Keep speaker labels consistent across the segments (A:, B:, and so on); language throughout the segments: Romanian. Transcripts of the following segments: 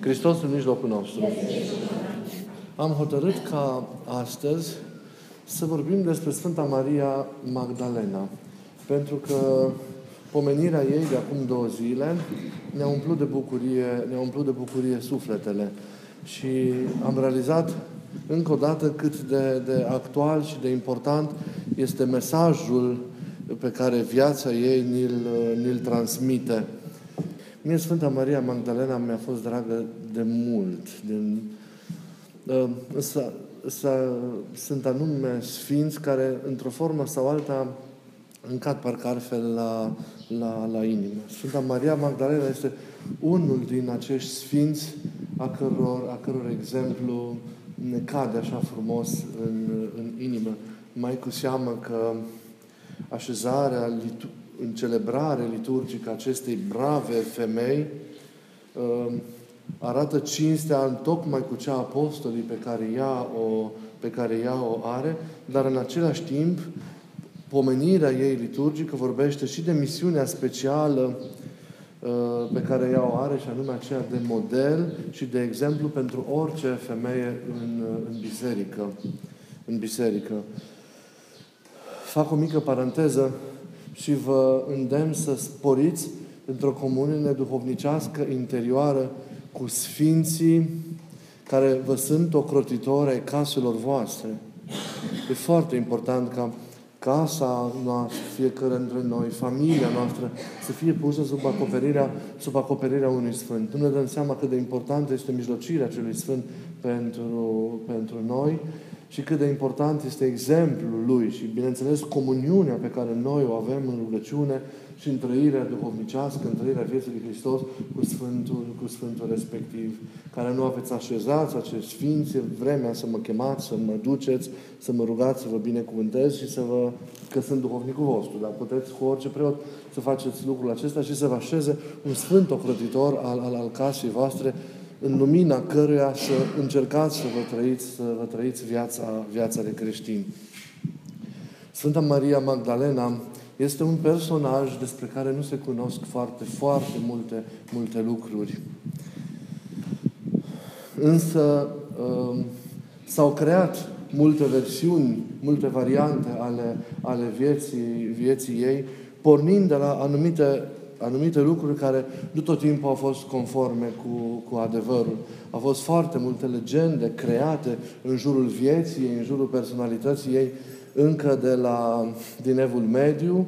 A: Hristos în mijlocul nostru. Am hotărât ca astăzi să vorbim despre Sfânta Maria Magdalena. Pentru că pomenirea ei de acum două zile ne-a umplut de bucurie, ne-a umplut de bucurie sufletele. Și am realizat încă o dată cât de, de actual și de important este mesajul pe care viața ei ni-l, ni-l transmite. Mie Sfânta Maria Magdalena mi-a fost dragă de mult. Din, ă, însă, să, sunt anume sfinți care, într-o formă sau alta, încad parcă altfel la, la, la inimă. Sfânta Maria Magdalena este unul din acești sfinți a căror, a căror exemplu ne cade așa frumos în, în inimă. Mai cu seamă că așezarea în celebrare liturgică acestei brave femei um, arată cinstea în tocmai cu cea apostolii pe care ea o, pe care ea o are, dar în același timp pomenirea ei liturgică vorbește și de misiunea specială uh, pe care ea o are și anume aceea de model și de exemplu pentru orice femeie în, în biserică. În biserică. Fac o mică paranteză și vă îndemn să sporiți într-o comuniune duhovnicească interioară cu Sfinții care vă sunt ocrotitori ai caselor voastre. E foarte important ca casa noastră, fiecare dintre noi, familia noastră, să fie pusă sub acoperirea, sub acoperirea unui Sfânt. Nu ne dăm seama cât de importantă este mijlocirea acelui Sfânt pentru, pentru noi și cât de important este exemplul lui și, bineînțeles, comuniunea pe care noi o avem în rugăciune și în trăirea duhovnicească, în trăirea vieții lui Hristos cu Sfântul, cu Sfântul respectiv. Care nu aveți așezați acești sfinți, vremea să mă chemați, să mă duceți, să mă rugați, să vă binecuvântez și să vă, că sunt duhovnicul vostru. Dar puteți cu orice preot să faceți lucrul acesta și să vă așeze un sfânt ocrotitor al, al, al casei voastre în lumina căruia să încercați să vă trăiți, să vă trăiți viața, viața de creștini. Sfânta Maria Magdalena este un personaj despre care nu se cunosc foarte, foarte multe, multe lucruri. Însă um, s-au creat multe versiuni, multe variante ale, ale vieții, vieții ei, pornind de la anumite anumite lucruri care nu tot timpul au fost conforme cu, cu adevărul. Au fost foarte multe legende create în jurul vieții în jurul personalității ei, încă de la, din Evul Mediu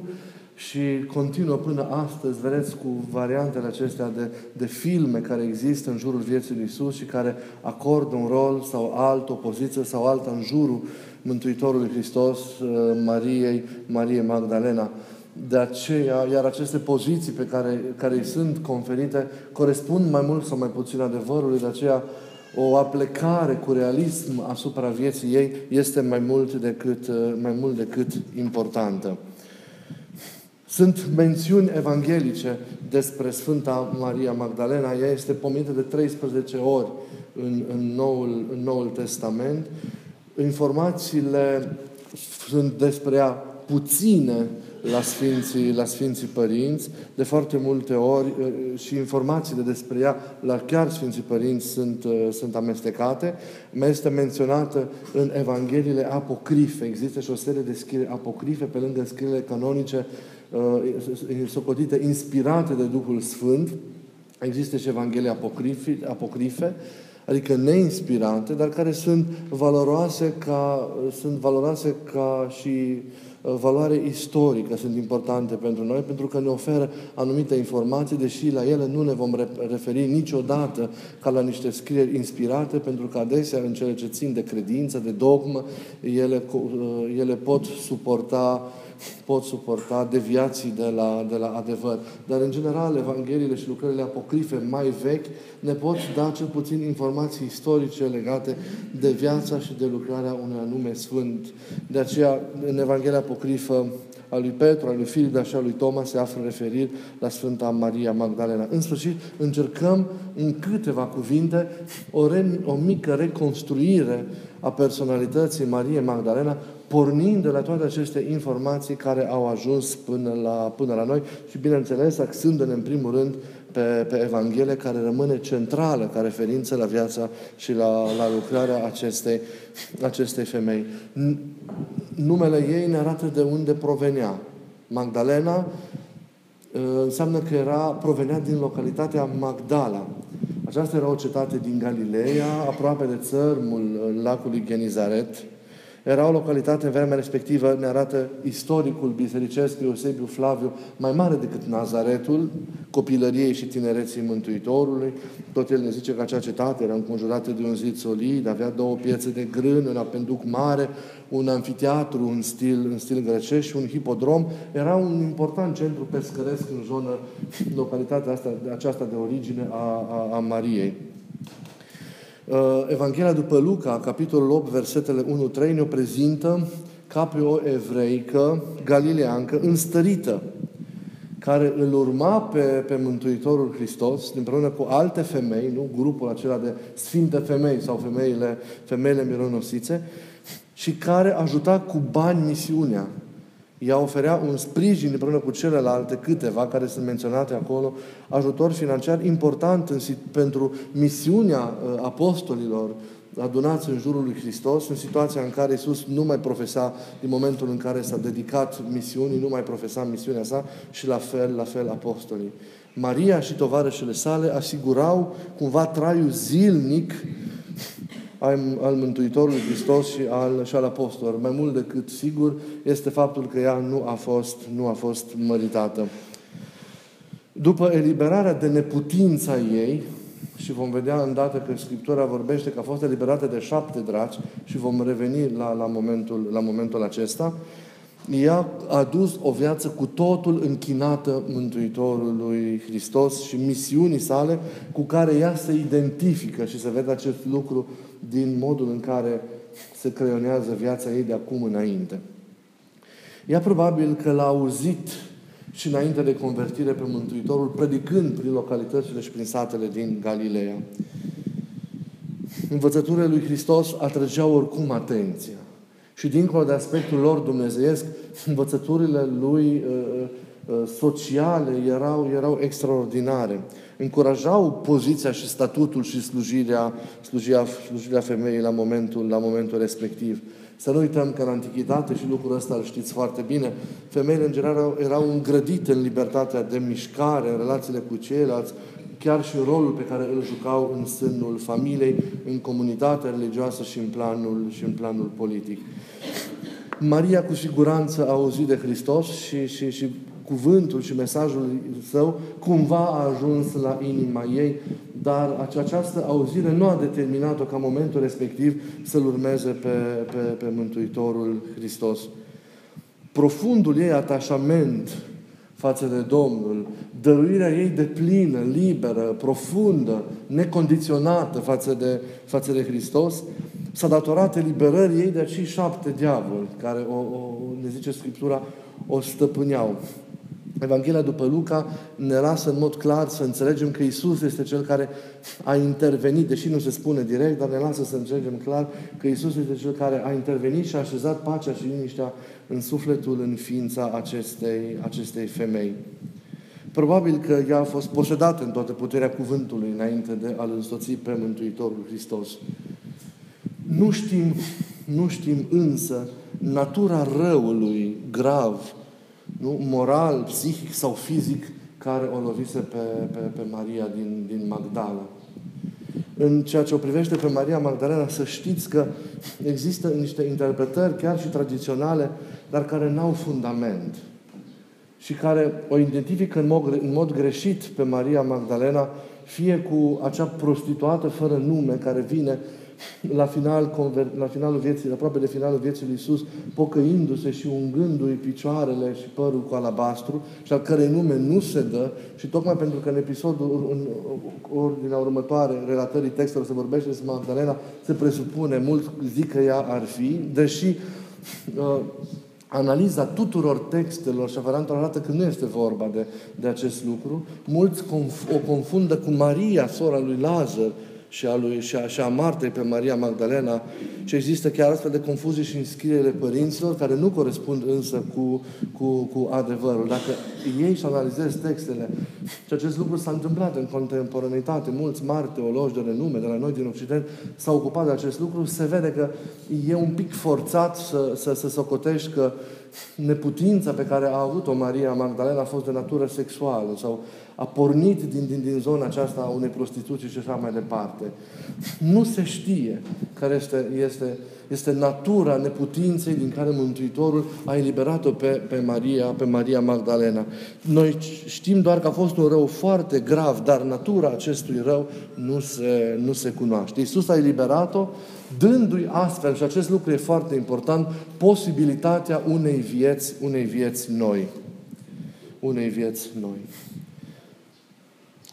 A: și continuă până astăzi, vedeți, cu variantele acestea de, de filme care există în jurul vieții lui Isus și care acordă un rol sau alt, o poziție sau alta în jurul Mântuitorului Hristos, uh, Mariei, Marie Magdalena. De aceea, iar aceste poziții pe care, care îi sunt conferite corespund mai mult sau mai puțin adevărului, de aceea o aplecare cu realism asupra vieții ei este mai mult decât, mai mult decât importantă. Sunt mențiuni evanghelice despre Sfânta Maria Magdalena. Ea este pomenită de 13 ori în, în, Noul, în Noul Testament. Informațiile sunt despre ea puține la Sfinții, la Sfinții Părinți, de foarte multe ori uh, și informațiile despre ea la chiar Sfinții Părinți sunt, uh, sunt amestecate. Mai este menționată în Evangheliile apocrife. Există și o serie de scrieri apocrife pe lângă scrierile canonice uh, socotite, inspirate de Duhul Sfânt. Există și Evanghelii apocrife, apocrife adică neinspirate, dar care sunt valoroase ca, sunt valoroase ca și uh, Uh, valoare istorică sunt importante pentru noi, pentru că ne oferă anumite informații, deși la ele nu ne vom referi niciodată ca la niște scrieri inspirate, pentru că adesea în cele ce țin de credință, de dogmă, ele, uh, ele pot suporta pot suporta deviații de la, de la adevăr. Dar, în general, Evangheliile și lucrările apocrife mai vechi ne pot da cel puțin informații istorice legate de viața și de lucrarea unui anume sfânt. De aceea, în Evanghelia apocrifă a lui Petru, a lui Filip, dar și a lui Toma se află referiri la Sfânta Maria Magdalena. În sfârșit, încercăm în câteva cuvinte o, re, o mică reconstruire a personalității Marie Magdalena, pornind de la toate aceste informații care au ajuns până la, până la noi și, bineînțeles, axându-ne în primul rând pe, pe Evanghelie care rămâne centrală ca referință la viața și la, la lucrarea acestei, acestei femei. Numele ei ne arată de unde provenea. Magdalena ă, înseamnă că era, provenea din localitatea Magdala. Aceasta era o cetate din Galileea, aproape de țărmul lacului Genizaret, era o localitate în vremea respectivă, ne arată istoricul bisericesc Eusebiu Flaviu, mai mare decât Nazaretul, copilăriei și tinereții Mântuitorului. Tot el ne zice că acea cetate era înconjurată de un zid solid, avea două piețe de grân, un apenduc mare, un anfiteatru în stil, în stil grecesc și un hipodrom. Era un important centru pescăresc în zonă, localitatea asta, aceasta de origine a, a, a Mariei. Uh, Evanghelia după Luca, capitolul 8, versetele 1-3, ne-o prezintă ca pe o evreică galileancă înstărită, care îl urma pe, pe Mântuitorul Hristos împreună cu alte femei, nu? grupul acela de sfinte femei sau femeile, femeile mironosițe, și care ajuta cu bani misiunea ea oferea un sprijin împreună cu celelalte câteva care sunt menționate acolo, ajutor financiar important în, pentru misiunea uh, apostolilor adunați în jurul lui Hristos, în situația în care Iisus nu mai profesa, din momentul în care s-a dedicat misiunii, nu mai profesa misiunea sa și la fel, la fel apostolii. Maria și tovarășele sale asigurau cumva traiul zilnic al, al Mântuitorului Hristos și al, și al apostolilor. Mai mult decât sigur este faptul că ea nu a fost, nu a fost măritată. După eliberarea de neputința ei, și vom vedea îndată că Scriptura vorbește că a fost eliberată de șapte draci și vom reveni la, la, momentul, la momentul acesta, ea a dus o viață cu totul închinată Mântuitorului Hristos și misiunii sale cu care ea se identifică și se vede acest lucru din modul în care se creionează viața ei de acum înainte. Ea probabil că l-a auzit și înainte de convertire pe Mântuitorul, predicând prin localitățile și prin satele din Galileea. Învățăturile lui Hristos atrăgeau oricum atenția. Și dincolo de aspectul lor dumnezeiesc, învățăturile lui uh, uh, uh, sociale erau, erau extraordinare. Încurajau poziția și statutul și slujirea, slujirea, slujirea femeii la momentul, la momentul respectiv. Să nu uităm că în Antichitate, și lucrul ăsta îl știți foarte bine, femeile în general erau îngrădite în libertatea de mișcare, în relațiile cu ceilalți, chiar și rolul pe care îl jucau în sânul familiei, în comunitatea religioasă și în planul, și în planul politic. Maria cu siguranță a auzit de Hristos și, și, și cuvântul și mesajul său cumva a ajuns la inima ei, dar această auzire nu a determinat-o ca momentul respectiv să-L urmeze pe, pe, pe Mântuitorul Hristos. Profundul ei atașament față de Domnul, dăruirea ei de plină, liberă, profundă, necondiționată față de, față de Hristos, s-a datorat eliberării ei de acei șapte diavoli, care, o, o, ne zice Scriptura, o stăpâneau. Evanghelia după Luca ne lasă în mod clar să înțelegem că Isus este Cel care a intervenit, deși nu se spune direct, dar ne lasă să înțelegem clar că Isus este Cel care a intervenit și a așezat pacea și liniștea în sufletul, în ființa acestei, acestei femei. Probabil că ea a fost posedată în toată puterea cuvântului înainte de a-L însoți pe Mântuitorul Hristos. Nu știm, nu știm însă natura răului grav, nu? moral, psihic sau fizic, care o lovise pe, pe, pe Maria din, din Magdala. În ceea ce o privește pe Maria Magdalena, să știți că există niște interpretări, chiar și tradiționale, dar care n-au fundament și care o identifică în mod, în mod greșit pe Maria Magdalena, fie cu acea prostituată fără nume care vine la, final, la finalul vieții, aproape de finalul vieții lui Iisus, pocăindu-se și ungându-i picioarele și părul cu alabastru și al cărei nume nu se dă și tocmai pentru că în episodul, în ordinea următoare, relatării textelor se vorbește despre Magdalena, se presupune, mult zic că ea ar fi, deși uh, analiza tuturor textelor și avarantul arată că nu este vorba de, de acest lucru. Mulți conf- o confundă cu Maria, sora lui Lazar, și a, lui, și a, și a Martei pe Maria Magdalena. Și există chiar astfel de confuzii și în scrierile părinților care nu corespund însă cu, cu, cu adevărul. Dacă ei și analizez textele și acest lucru s-a întâmplat în contemporanitate, mulți mari teologi de renume de la noi din Occident s-au ocupat de acest lucru, se vede că e un pic forțat să, să, să socotești că neputința pe care a avut-o Maria Magdalena a fost de natură sexuală sau a pornit din, din, din zona aceasta a unei prostituții și așa mai departe. Nu se știe care este, este, este natura neputinței din care Mântuitorul a eliberat-o pe, pe, Maria, pe Maria Magdalena. Noi știm doar că a fost un rău foarte grav, dar natura acestui rău nu se, nu se cunoaște. Iisus a eliberat-o dându-i astfel, și acest lucru e foarte important, posibilitatea unei vieți, unei vieți noi. Unei vieți noi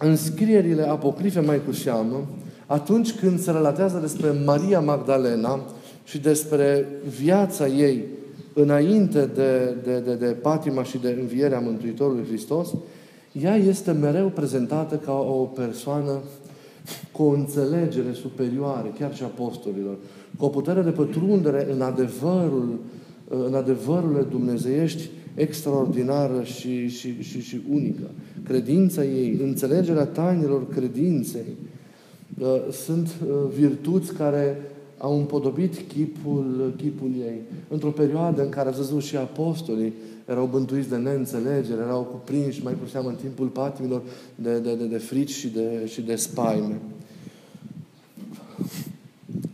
A: în scrierile apocrife mai cu seamă, atunci când se relatează despre Maria Magdalena și despre viața ei înainte de, de, de, de patima și de învierea Mântuitorului Hristos, ea este mereu prezentată ca o persoană cu o înțelegere superioară, chiar și apostolilor, cu o putere de pătrundere în adevărul, în adevărurile dumnezeiești extraordinară și, și, și, și unică. Credința ei, înțelegerea tainelor credinței, uh, sunt uh, virtuți care au împodobit chipul, chipul ei. Într-o perioadă în care, ați văzut, și apostolii erau bântuiți de neînțelegere, erau cuprinși, mai cu seamă, în timpul patimilor, de, de, de, de frici și de, și de spaime.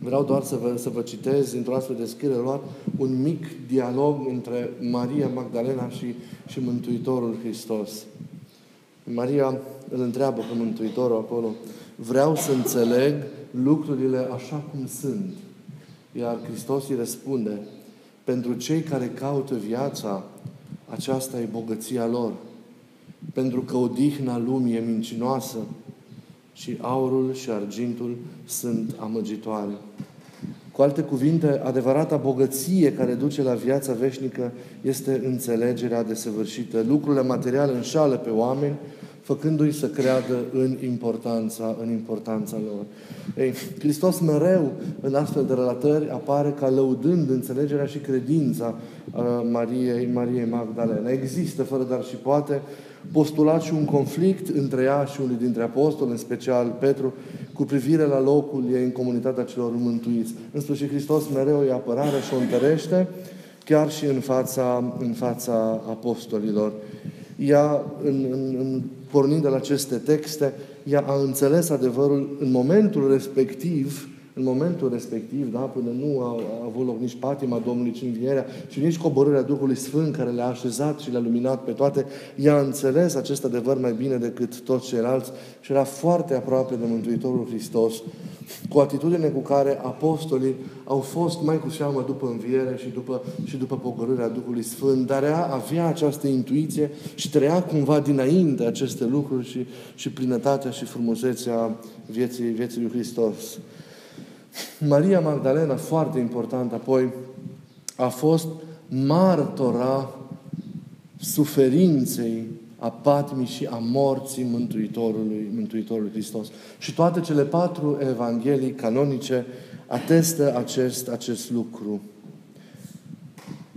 A: Vreau doar să vă, să vă citez într-o astfel de scriere luat un mic dialog între Maria Magdalena și, și Mântuitorul Hristos. Maria îl întreabă pe Mântuitorul acolo, vreau să înțeleg lucrurile așa cum sunt. Iar Hristos îi răspunde, pentru cei care caută viața, aceasta e bogăția lor. Pentru că odihna lumii e mincinoasă și aurul și argintul sunt amăgitoare. Cu alte cuvinte, adevărata bogăție care duce la viața veșnică este înțelegerea desăvârșită. Lucrurile materiale înșală pe oameni, făcându-i să creadă în importanța, în importanța lor. Ei, Hristos mereu, în astfel de relatări, apare ca lăudând înțelegerea și credința uh, Mariei, Mariei Magdalena. Există, fără dar și poate, postulat și un conflict între ea și unul dintre apostoli, în special Petru, cu privire la locul ei în comunitatea celor mântuiți. În sfârșit, Hristos mereu îi apărare și o întărește, chiar și în fața, în fața apostolilor. Ea, în, în, în, pornind de la aceste texte, ea a înțeles adevărul în momentul respectiv, în momentul respectiv, da, până nu a, a avut loc nici patima Domnului, ci învierea și nici coborârea Duhului Sfânt care le-a așezat și le-a luminat pe toate, ea a înțeles acest adevăr mai bine decât toți ceilalți și era foarte aproape de Mântuitorul Hristos, cu atitudine cu care apostolii au fost mai cu seamă după înviere și după, și după pogorârea Duhului Sfânt, dar ea avea această intuiție și trăia cumva dinainte aceste lucruri și, și plinătatea și frumusețea vieții, vieții lui Hristos. Maria Magdalena, foarte important apoi, a fost martora suferinței, a patimii și a morții Mântuitorului, Mântuitorului Hristos. Și toate cele patru evanghelii canonice atestă acest, acest lucru.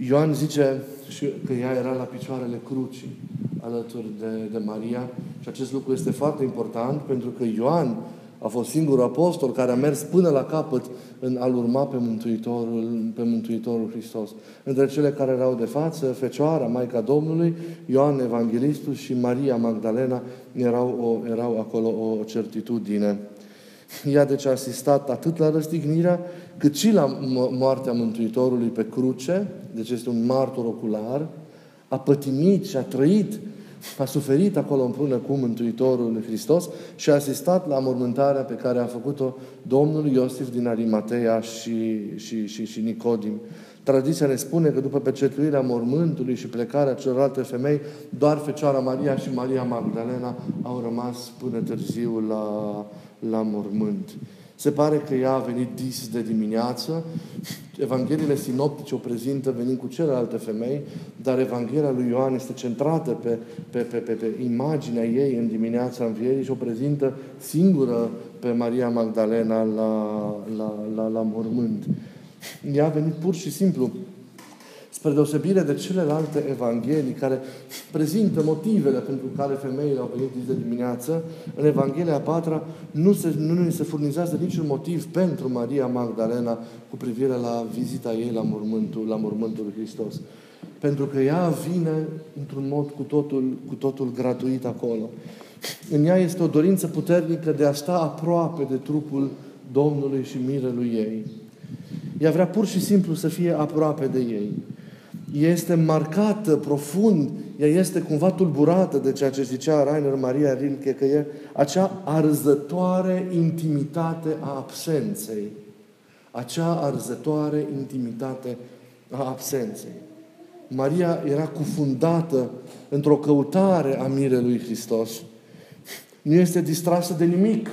A: Ioan zice și că ea era la picioarele crucii alături de, de Maria și acest lucru este foarte important pentru că Ioan a fost singurul apostol care a mers până la capăt în a-L urma pe Mântuitorul, pe Mântuitorul Hristos. Între cele care erau de față, Fecioara, Maica Domnului, Ioan Evanghelistul și Maria Magdalena erau, o, erau acolo o certitudine. Ea deci a asistat atât la răstignirea, cât și la moartea Mântuitorului pe cruce, deci este un martor ocular, a pătimit și a trăit a suferit acolo împreună cu Mântuitorul Hristos și a asistat la mormântarea pe care a făcut-o Domnul Iosif din Arimatea și, și, și, și Nicodim. Tradiția ne spune că după pecetuirea mormântului și plecarea celorlalte femei, doar Fecioara Maria și Maria Magdalena au rămas până târziu la, la mormânt. Se pare că ea a venit dis de dimineață. Evangheliile sinoptice o prezintă venind cu celelalte femei, dar Evanghelia lui Ioan este centrată pe, pe, pe, pe, pe imaginea ei în dimineața învierii și o prezintă singură pe Maria Magdalena la, la, la, la mormânt. Ea a venit pur și simplu spre deosebire de celelalte evanghelii care prezintă motivele pentru care femeile au venit de dimineață, în Evanghelia a patra nu, se, nu ne se furnizează niciun motiv pentru Maria Magdalena cu privire la vizita ei la mormântul, la mormântul lui Hristos. Pentru că ea vine într-un mod cu totul, cu totul gratuit acolo. În ea este o dorință puternică de a sta aproape de trupul Domnului și mirelui ei. Ea vrea pur și simplu să fie aproape de ei este marcată profund, ea este cumva tulburată de ceea ce zicea Rainer Maria Rilke, că e acea arzătoare intimitate a absenței. Acea arzătoare intimitate a absenței. Maria era cufundată într-o căutare a mirelui Hristos. Nu este distrasă de nimic,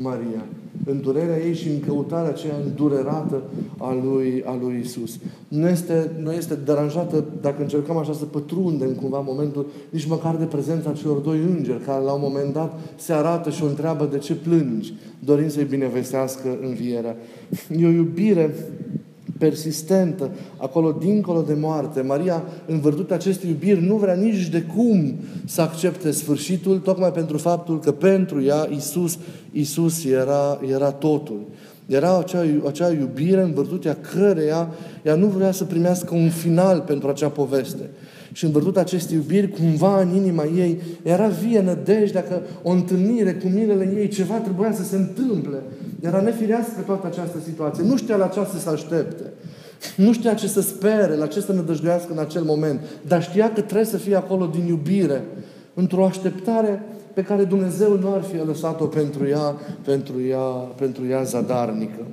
A: Maria în durerea ei și în căutarea aceea îndurerată a lui, a lui Isus. Nu este, nu este deranjată, dacă încercăm așa să pătrundem cumva momentul, nici măcar de prezența celor doi îngeri, care la un moment dat se arată și o întreabă de ce plângi, dorind să-i binevestească învierea. E o iubire persistentă, acolo dincolo de moarte. Maria, în vârtutea acestei iubiri, nu vrea nici de cum să accepte sfârșitul, tocmai pentru faptul că pentru ea Isus, Isus era, era totul. Era acea, acea iubire în vârtutea căreia ea nu vrea să primească un final pentru acea poveste. Și în vârtutea acestei iubiri, cumva în inima ei, era vie nădejdea că o întâlnire cu mirele ei, ceva trebuia să se întâmple. Era nefirească toată această situație. Nu știa la ce să se aștepte. Nu știa ce să spere, la ce să nădăjduiască în acel moment. Dar știa că trebuie să fie acolo din iubire. Într-o așteptare pe care Dumnezeu nu ar fi lăsat-o pentru ea, pentru ea, pentru ea zadarnică.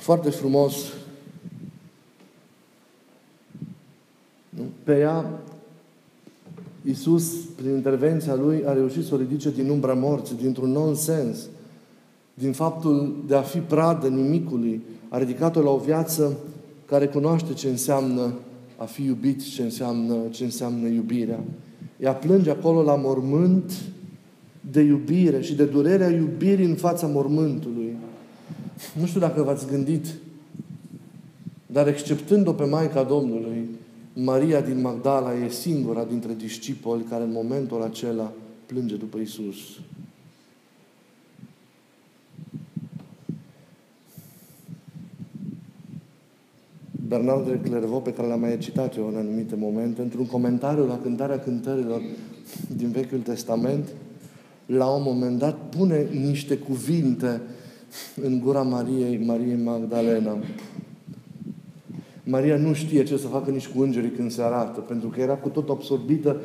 A: Foarte frumos. Pe ea Iisus, prin intervenția Lui, a reușit să o ridice din umbra morții, dintr-un nonsens, din faptul de a fi pradă nimicului, a ridicat-o la o viață care cunoaște ce înseamnă a fi iubit, ce înseamnă, ce înseamnă iubirea. Ea plânge acolo la mormânt de iubire și de durerea iubirii în fața mormântului. Nu știu dacă v-ați gândit, dar exceptând-o pe Maica Domnului, Maria din Magdala e singura dintre discipoli care în momentul acela plânge după Isus. Bernard de Clairvaux, pe care l-am mai citat eu în anumite momente, într-un comentariu la cântarea cântărilor din Vechiul Testament, la un moment dat pune niște cuvinte în gura Mariei, Mariei Magdalena. Maria nu știe ce să facă nici cu îngerii când se arată, pentru că era cu tot absorbită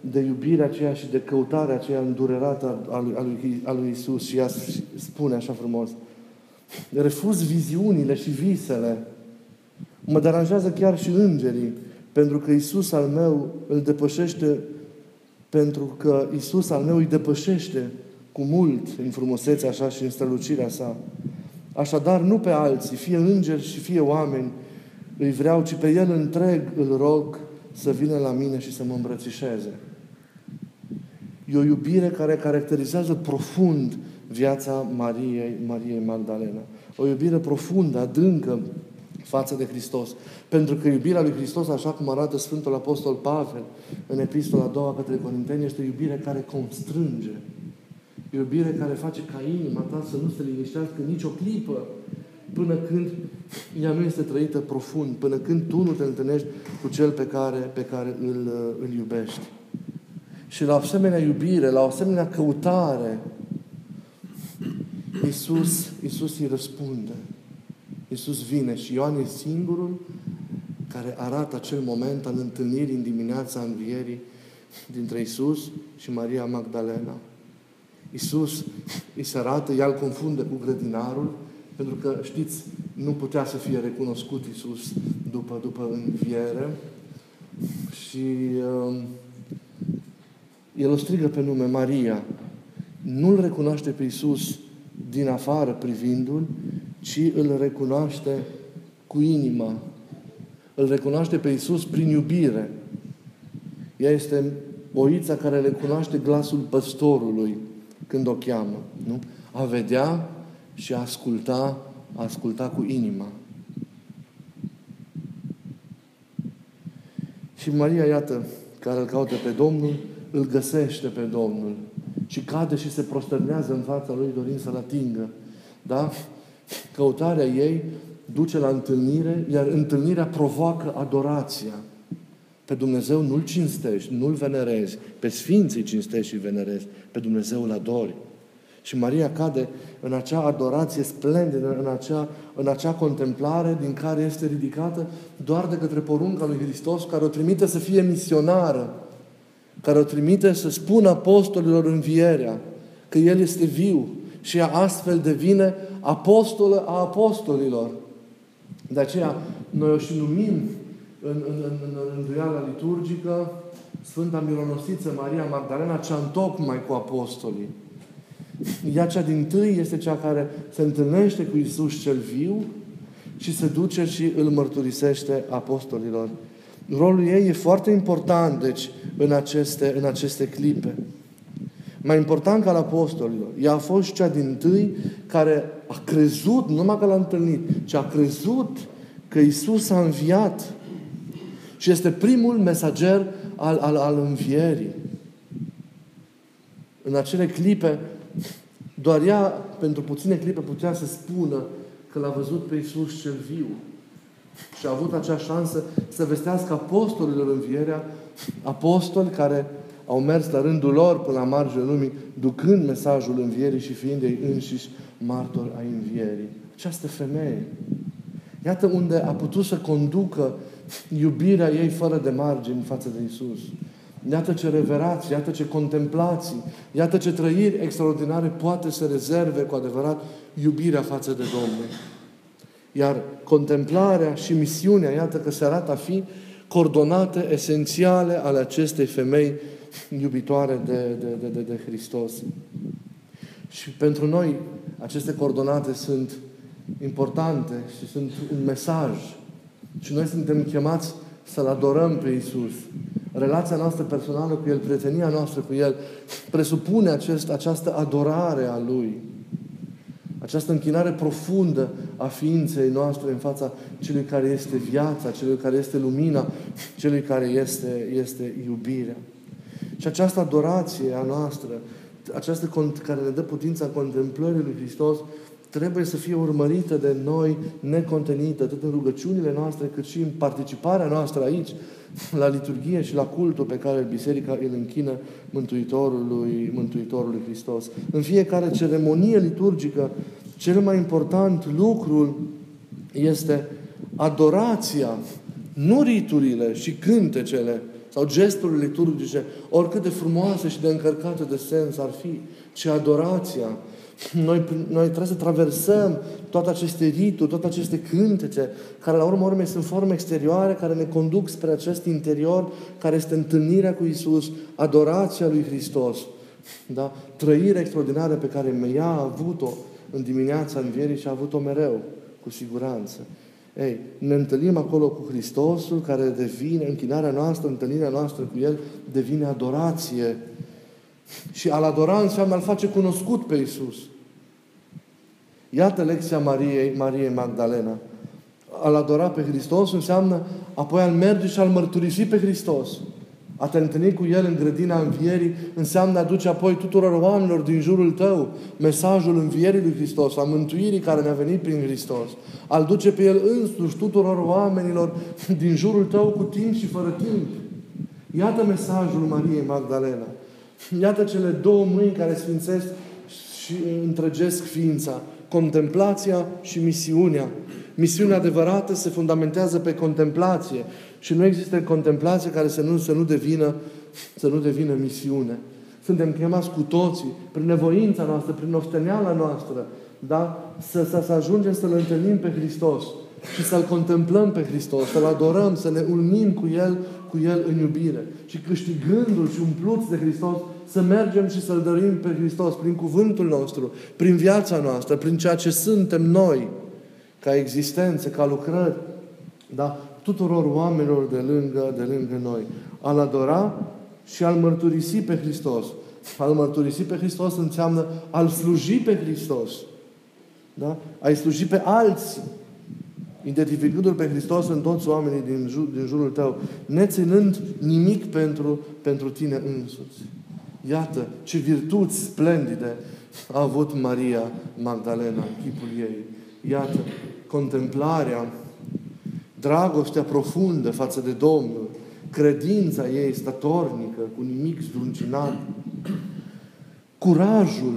A: de iubirea aceea și de căutarea aceea îndurerată a lui, a lui, a lui Isus. Și ea spune așa frumos, refuz viziunile și visele. Mă deranjează chiar și îngerii, pentru că Isus al meu îl depășește, pentru că Isus al meu îi depășește cu mult în frumusețea așa și în strălucirea sa. Așadar, nu pe alții, fie îngeri și fie oameni, îi vreau, ci pe El întreg îl rog să vină la mine și să mă îmbrățișeze. E o iubire care caracterizează profund viața Mariei, Mariei Magdalena. O iubire profundă, adâncă față de Hristos. Pentru că iubirea lui Hristos, așa cum arată Sfântul Apostol Pavel în Epistola a doua către Corinteni, este o iubire care constrânge. E o iubire care face ca inima ta să nu se liniștească nicio clipă până când ea nu este trăită profund, până când tu nu te întâlnești cu cel pe care, pe care îl, îl iubești. Și la o asemenea iubire, la o asemenea căutare, Iisus, Iisus îi răspunde. Iisus vine și Ioan e singurul care arată acel moment al întâlnirii în dimineața învierii dintre Iisus și Maria Magdalena. Iisus îi se arată, ea îl confundă cu grădinarul, pentru că, știți, nu putea să fie recunoscut Isus după, după înviere. Și uh, el o strigă pe nume Maria. Nu-L recunoaște pe Isus din afară privindu-L, ci îl recunoaște cu inima. Îl recunoaște pe Isus prin iubire. Ea este oița care le cunoaște glasul păstorului când o cheamă. Nu? A vedea și a asculta, a asculta cu inima. Și Maria, iată, care îl caută pe Domnul, îl găsește pe Domnul. Și cade și se prostărnează în fața lui dorind să-l atingă. Da? Căutarea ei duce la întâlnire, iar întâlnirea provoacă adorația. Pe Dumnezeu nu-L cinstești, nu-L venerezi. Pe Sfinții cinstești și venerezi. Pe Dumnezeu îl adori. Și Maria cade în acea adorație splendidă, în acea, în acea contemplare din care este ridicată doar de către porunca lui Hristos, care o trimite să fie misionară, care o trimite să spună apostolilor învierea, că El este viu și ea astfel devine apostolă a apostolilor. De aceea, noi o și numim în, în, în, în rânduiala liturgică Sfânta Mironosiță Maria Magdalena, cea întocmai cu apostolii. Ea cea din tâi este cea care se întâlnește cu Isus cel viu și se duce și îl mărturisește apostolilor. Rolul ei e foarte important, deci, în aceste, în aceste clipe. Mai important ca la apostolilor. Ea a fost cea din tâi care a crezut, nu numai că l-a întâlnit, ci a crezut că Isus a înviat. Și este primul mesager al, al, al învierii. În acele clipe doar ea, pentru puține clipe, putea să spună că l-a văzut pe Iisus cel viu. Și a avut acea șansă să vestească apostolilor învierea, apostoli care au mers la rândul lor până la marginea lumii, ducând mesajul învierii și fiind ei înșiși martori ai învierii. Această femeie, iată unde a putut să conducă iubirea ei fără de margini față de Isus. Iată ce reverații, iată ce contemplații, iată ce trăiri extraordinare poate să rezerve cu adevărat iubirea față de Domnul. Iar contemplarea și misiunea, iată că se arată a fi coordonate esențiale ale acestei femei iubitoare de, de, de, de, de Hristos. Și pentru noi aceste coordonate sunt importante și sunt un mesaj. Și noi suntem chemați să-L adorăm pe Isus relația noastră personală cu El, prietenia noastră cu El, presupune acest, această adorare a Lui. Această închinare profundă a ființei noastre în fața celui care este viața, celui care este lumina, celui care este, este iubirea. Și această adorație a noastră, această care ne dă putința contemplării lui Hristos, trebuie să fie urmărită de noi necontenită, atât în rugăciunile noastre, cât și în participarea noastră aici, la liturghie și la cultul pe care Biserica îl închină Mântuitorului, Mântuitorului Hristos. În fiecare ceremonie liturgică, cel mai important lucru este adorația, nu riturile și cântecele sau gesturile liturgice, oricât de frumoase și de încărcate de sens ar fi, ci adorația, noi, noi trebuie să traversăm toate aceste rituri, toate aceste cântece, care la urmă urmei sunt forme exterioare, care ne conduc spre acest interior, care este întâlnirea cu Isus, adorația lui Hristos. Da? Trăirea extraordinară pe care ea a avut-o în dimineața învierii și a avut-o mereu, cu siguranță. Ei, ne întâlnim acolo cu Hristosul, care devine, închinarea noastră, întâlnirea noastră cu El, devine adorație și a-L adora înseamnă a-L face cunoscut pe Isus. Iată lecția Mariei, Mariei Magdalena. A-L adora pe Hristos înseamnă apoi a-L merge și a-L mărturisi pe Hristos. A te întâlni cu El în grădina învierii înseamnă a duce apoi tuturor oamenilor din jurul tău mesajul învierii lui Hristos, a mântuirii care ne-a venit prin Hristos. Al duce pe El însuși tuturor oamenilor din jurul tău cu timp și fără timp. Iată mesajul Mariei Magdalena. Iată cele două mâini care sfințesc și întregesc ființa. Contemplația și misiunea. Misiunea adevărată se fundamentează pe contemplație și nu există contemplație care să nu, să nu, devină, să nu devină misiune. Suntem chemați cu toții, prin nevoința noastră, prin osteneala noastră, da? să, să, să ajungem să-L întâlnim pe Hristos și să-L contemplăm pe Hristos, să-L adorăm, să ne unim cu El, cu El în iubire. Și câștigându-L și umpluți de Hristos, să mergem și să-L dărim pe Hristos prin cuvântul nostru, prin viața noastră, prin ceea ce suntem noi, ca existență, ca lucrări, da? Tuturor oamenilor de lângă, de lângă noi. A-L adora și al mărturisi pe Hristos. Al mărturisi pe Hristos înseamnă al sluji pe Hristos. Da? Ai sluji pe alții. Identificându-L pe Hristos în toți oamenii din, jur, din jurul tău, neținând nimic pentru, pentru tine însuți. Iată ce virtuți splendide a avut Maria Magdalena în chipul ei. Iată, contemplarea, dragostea profundă față de Domnul, credința ei statornică, cu nimic zdruncinat, curajul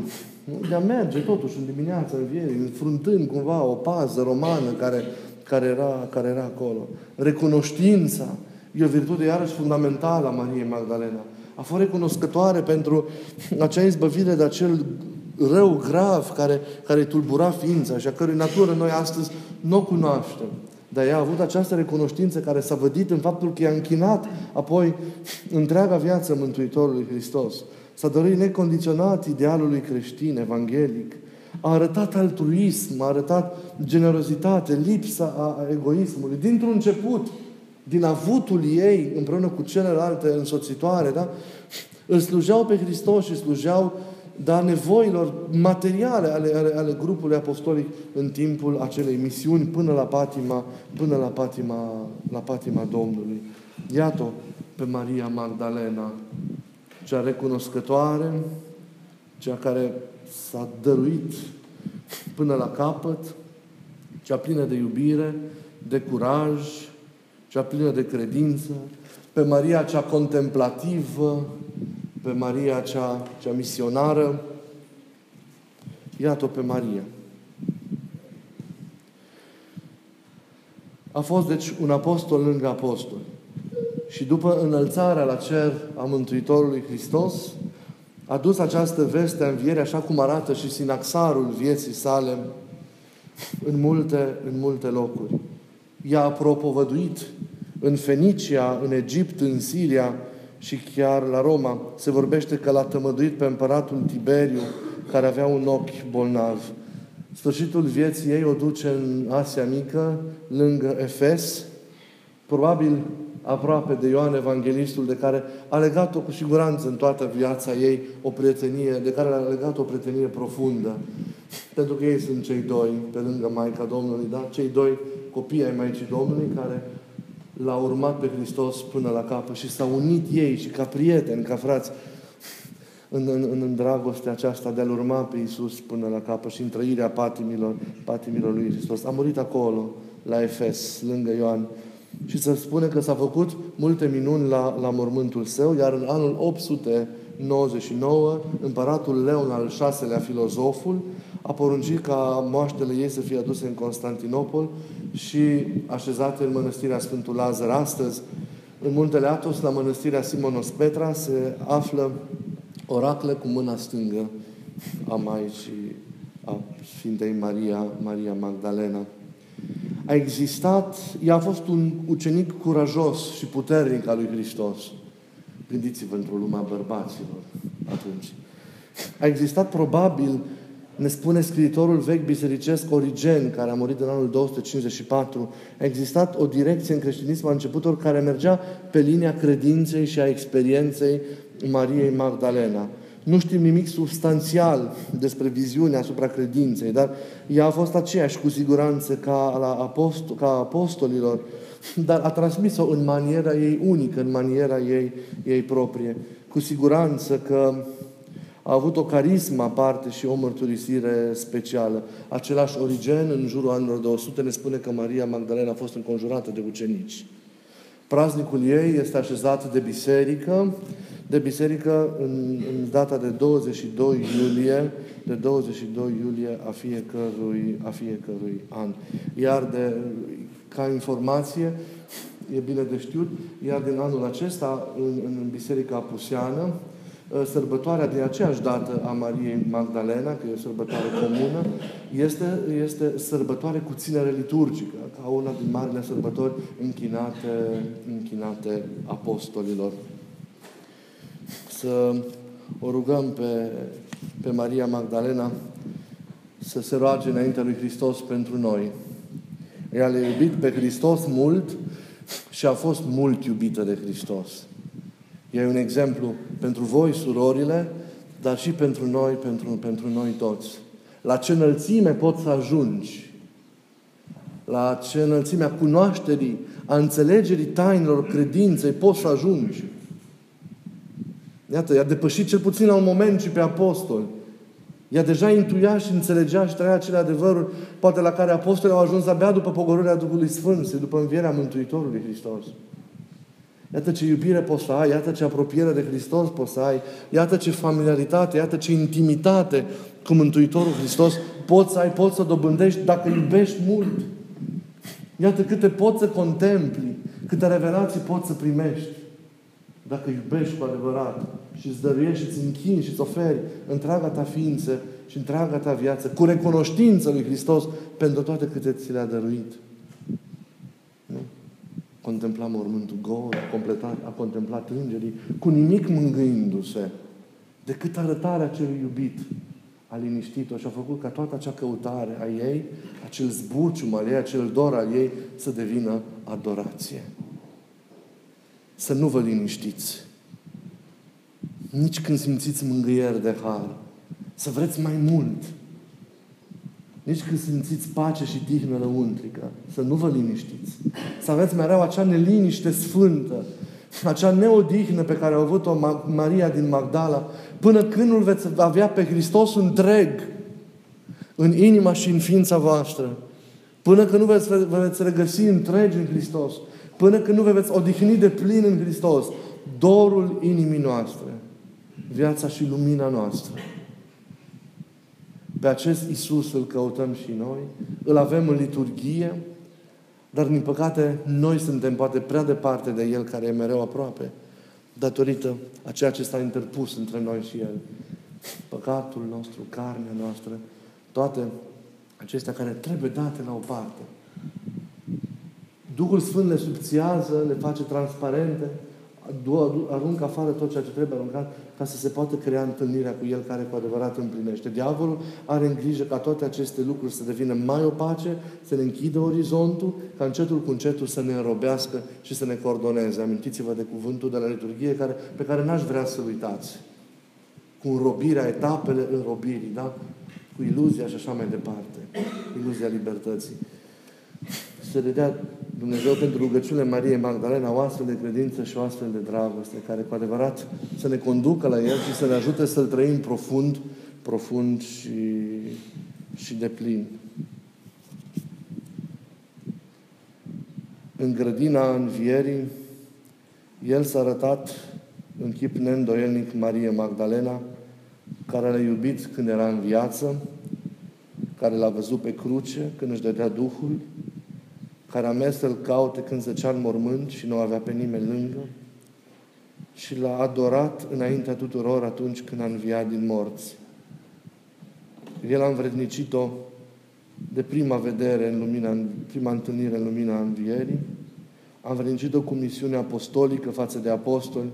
A: de a merge totuși în dimineața învierii, înfruntând cumva o pază romană care, care, era, care era acolo. Recunoștința e o virtute iarăși fundamentală a Mariei Magdalena. A fost recunoscătoare pentru acea izbăvire de acel rău grav care, care tulbura ființa și a cărui natură noi astăzi nu o cunoaștem. Dar ea a avut această recunoștință care s-a vădit în faptul că i-a închinat apoi întreaga viață Mântuitorului Hristos. S-a dorit necondiționat idealului creștin, evanghelic. A arătat altruism, a arătat generozitate, lipsa a egoismului. Dintr-un început, din avutul ei, împreună cu celelalte însoțitoare, da? îl slujeau pe Hristos și slujeau dar nevoilor materiale ale, ale, ale grupului apostolic în timpul acelei misiuni până la patima, până la patima, la patima Domnului. Iată pe Maria Magdalena, cea recunoscătoare, cea care s-a dăruit până la capăt, cea plină de iubire, de curaj, cea plină de credință, pe Maria cea contemplativă, pe Maria cea, cea misionară. Iată-o pe Maria. A fost, deci, un apostol lângă apostol. Și după înălțarea la cer a Mântuitorului Hristos, a dus această veste a învierii, așa cum arată și sinaxarul vieții sale, în multe, în multe locuri. Ea a propovăduit în Fenicia, în Egipt, în Siria, și chiar la Roma se vorbește că l-a tămăduit pe împăratul Tiberiu, care avea un ochi bolnav. Sfârșitul vieții ei o duce în Asia Mică, lângă Efes, probabil aproape de Ioan Evanghelistul, de care a legat-o cu siguranță în toată viața ei o prietenie, de care a legat o prietenie profundă. Pentru că ei sunt cei doi, pe lângă Maica Domnului, da? Cei doi copii ai Maicii Domnului, care l-a urmat pe Hristos până la capăt și s-au unit ei și ca prieteni, ca frați, în, în, în dragostea aceasta de a-L urma pe Iisus până la capăt și în trăirea patimilor, patimilor lui Hristos. A murit acolo, la Efes, lângă Ioan. Și se spune că s-a făcut multe minuni la, la mormântul său, iar în anul 899, împăratul Leon al VI-lea, filozoful, a poruncit ca moaștele ei să fie aduse în Constantinopol și așezate în mănăstirea Sfântul Lazar. Astăzi, în Muntele Atos, la mănăstirea Simonos Petra, se află oracle cu mâna stângă a Maicii, a Sfintei Maria, Maria Magdalena. A existat, ea a fost un ucenic curajos și puternic al lui Hristos. Gândiți-vă într-o lume a bărbaților atunci. A existat probabil ne spune scriitorul vechi bisericesc Origen, care a murit în anul 254, a existat o direcție în creștinism a începutor care mergea pe linia credinței și a experienței Mariei Magdalena. Nu știm nimic substanțial despre viziunea asupra credinței, dar ea a fost aceeași cu siguranță ca, la apostol, ca apostolilor, dar a transmis-o în maniera ei unică, în maniera ei, ei proprie. Cu siguranță că a avut o carismă aparte și o mărturisire specială. Același Origen, în jurul anilor 200, ne spune că Maria Magdalena a fost înconjurată de ucenici. Praznicul ei este așezat de biserică, de biserică în, în data de 22 iulie, de 22 iulie a fiecărui, a fiecărui an. Iar de, ca informație, e bine de știut, iar din anul acesta, în, în Biserica Apuseană, Uh, sărbătoarea de aceeași dată a Mariei Magdalena, că e o sărbătoare comună, este, este sărbătoare cu ținere liturgică, ca una din marile sărbători închinate, închinate apostolilor. Să o rugăm pe, pe Maria Magdalena să se roage înaintea lui Hristos pentru noi. Ea le-a iubit pe Hristos mult și a fost mult iubită de Hristos. E un exemplu pentru voi, surorile, dar și pentru noi, pentru, pentru noi toți. La ce înălțime poți să ajungi? La ce înălțime a cunoașterii, a înțelegerii tainelor credinței poți să ajungi? Iată, i-a depășit cel puțin la un moment și pe apostol. Ea deja intuia și înțelegea și trăia acele adevăruri, poate la care apostolii au ajuns abia după pogorârea Duhului Sfânt, după învierea Mântuitorului Hristos. Iată ce iubire poți să ai, iată ce apropiere de Hristos poți să ai, iată ce familiaritate, iată ce intimitate cu Mântuitorul Hristos poți să ai, poți să dobândești dacă iubești mult. Iată câte poți să contempli, câte revelații poți să primești dacă iubești cu adevărat și îți dăruiești și îți închini și îți oferi întreaga ta ființă și întreaga ta viață cu recunoștință lui Hristos pentru toate câte ți le-a dăruit. Nu? Contempla mormântul gol, a, completat, a contemplat îngerii, cu nimic mângâindu-se, decât arătarea celui iubit a liniștit-o și a făcut ca toată acea căutare a ei, acel zbucium al ei, acel dor al ei, să devină adorație. Să nu vă liniștiți. Nici când simțiți mângâieri de har. Să vreți mai mult. Nici când simțiți pace și tihnă lăuntrică. Să nu vă liniștiți. Să aveți mereu acea neliniște sfântă. Acea neodihnă pe care a avut-o Maria din Magdala. Până când nu veți avea pe Hristos întreg în inima și în ființa voastră. Până când nu veți, vă veți regăsi întregi în Hristos. Până când nu vă veți odihni de plin în Hristos. Dorul inimii noastre. Viața și lumina noastră. Pe acest Isus îl căutăm și noi. Îl avem în liturghie. Dar, din păcate, noi suntem poate prea departe de El, care e mereu aproape, datorită a ceea ce s-a interpus între noi și El. Păcatul nostru, carnea noastră, toate acestea care trebuie date la o parte. Duhul Sfânt le subțiază, le face transparente, aruncă afară tot ceea ce trebuie aruncat ca să se poată crea întâlnirea cu El care cu adevărat împlinește. Diavolul are în grijă ca toate aceste lucruri să devină mai opace, să ne închidă orizontul, ca încetul cu încetul să ne înrobească și să ne coordoneze. Amintiți-vă de cuvântul de la liturghie care, pe care n-aș vrea să uitați. Cu înrobirea, etapele înrobirii, da? Cu iluzia și așa mai departe. Iluzia libertății. Să le dea Dumnezeu pentru rugăciunile Mariei Magdalena o astfel de credință și o astfel de dragoste, care cu adevărat să ne conducă la El și să ne ajute să-L trăim profund, profund și, și de plin. În grădina învierii, El s-a arătat în chip neîndoielnic Marie Magdalena, care l-a iubit când era în viață, care l-a văzut pe cruce când își dădea Duhul, care a mers să-L caute când zăcea în mormânt și nu avea pe nimeni lângă și l-a adorat înaintea tuturor atunci când a înviat din morți. El a învrednicit-o de prima vedere în lumina, în prima întâlnire în lumina învierii, a învrednicit-o cu misiune apostolică față de apostoli,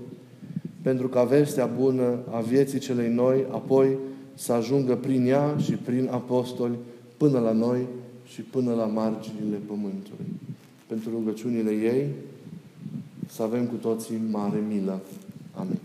A: pentru ca vestea bună a vieții celei noi, apoi să ajungă prin ea și prin apostoli până la noi, și până la marginile pământului. Pentru rugăciunile ei să avem cu toții mare milă. Amin.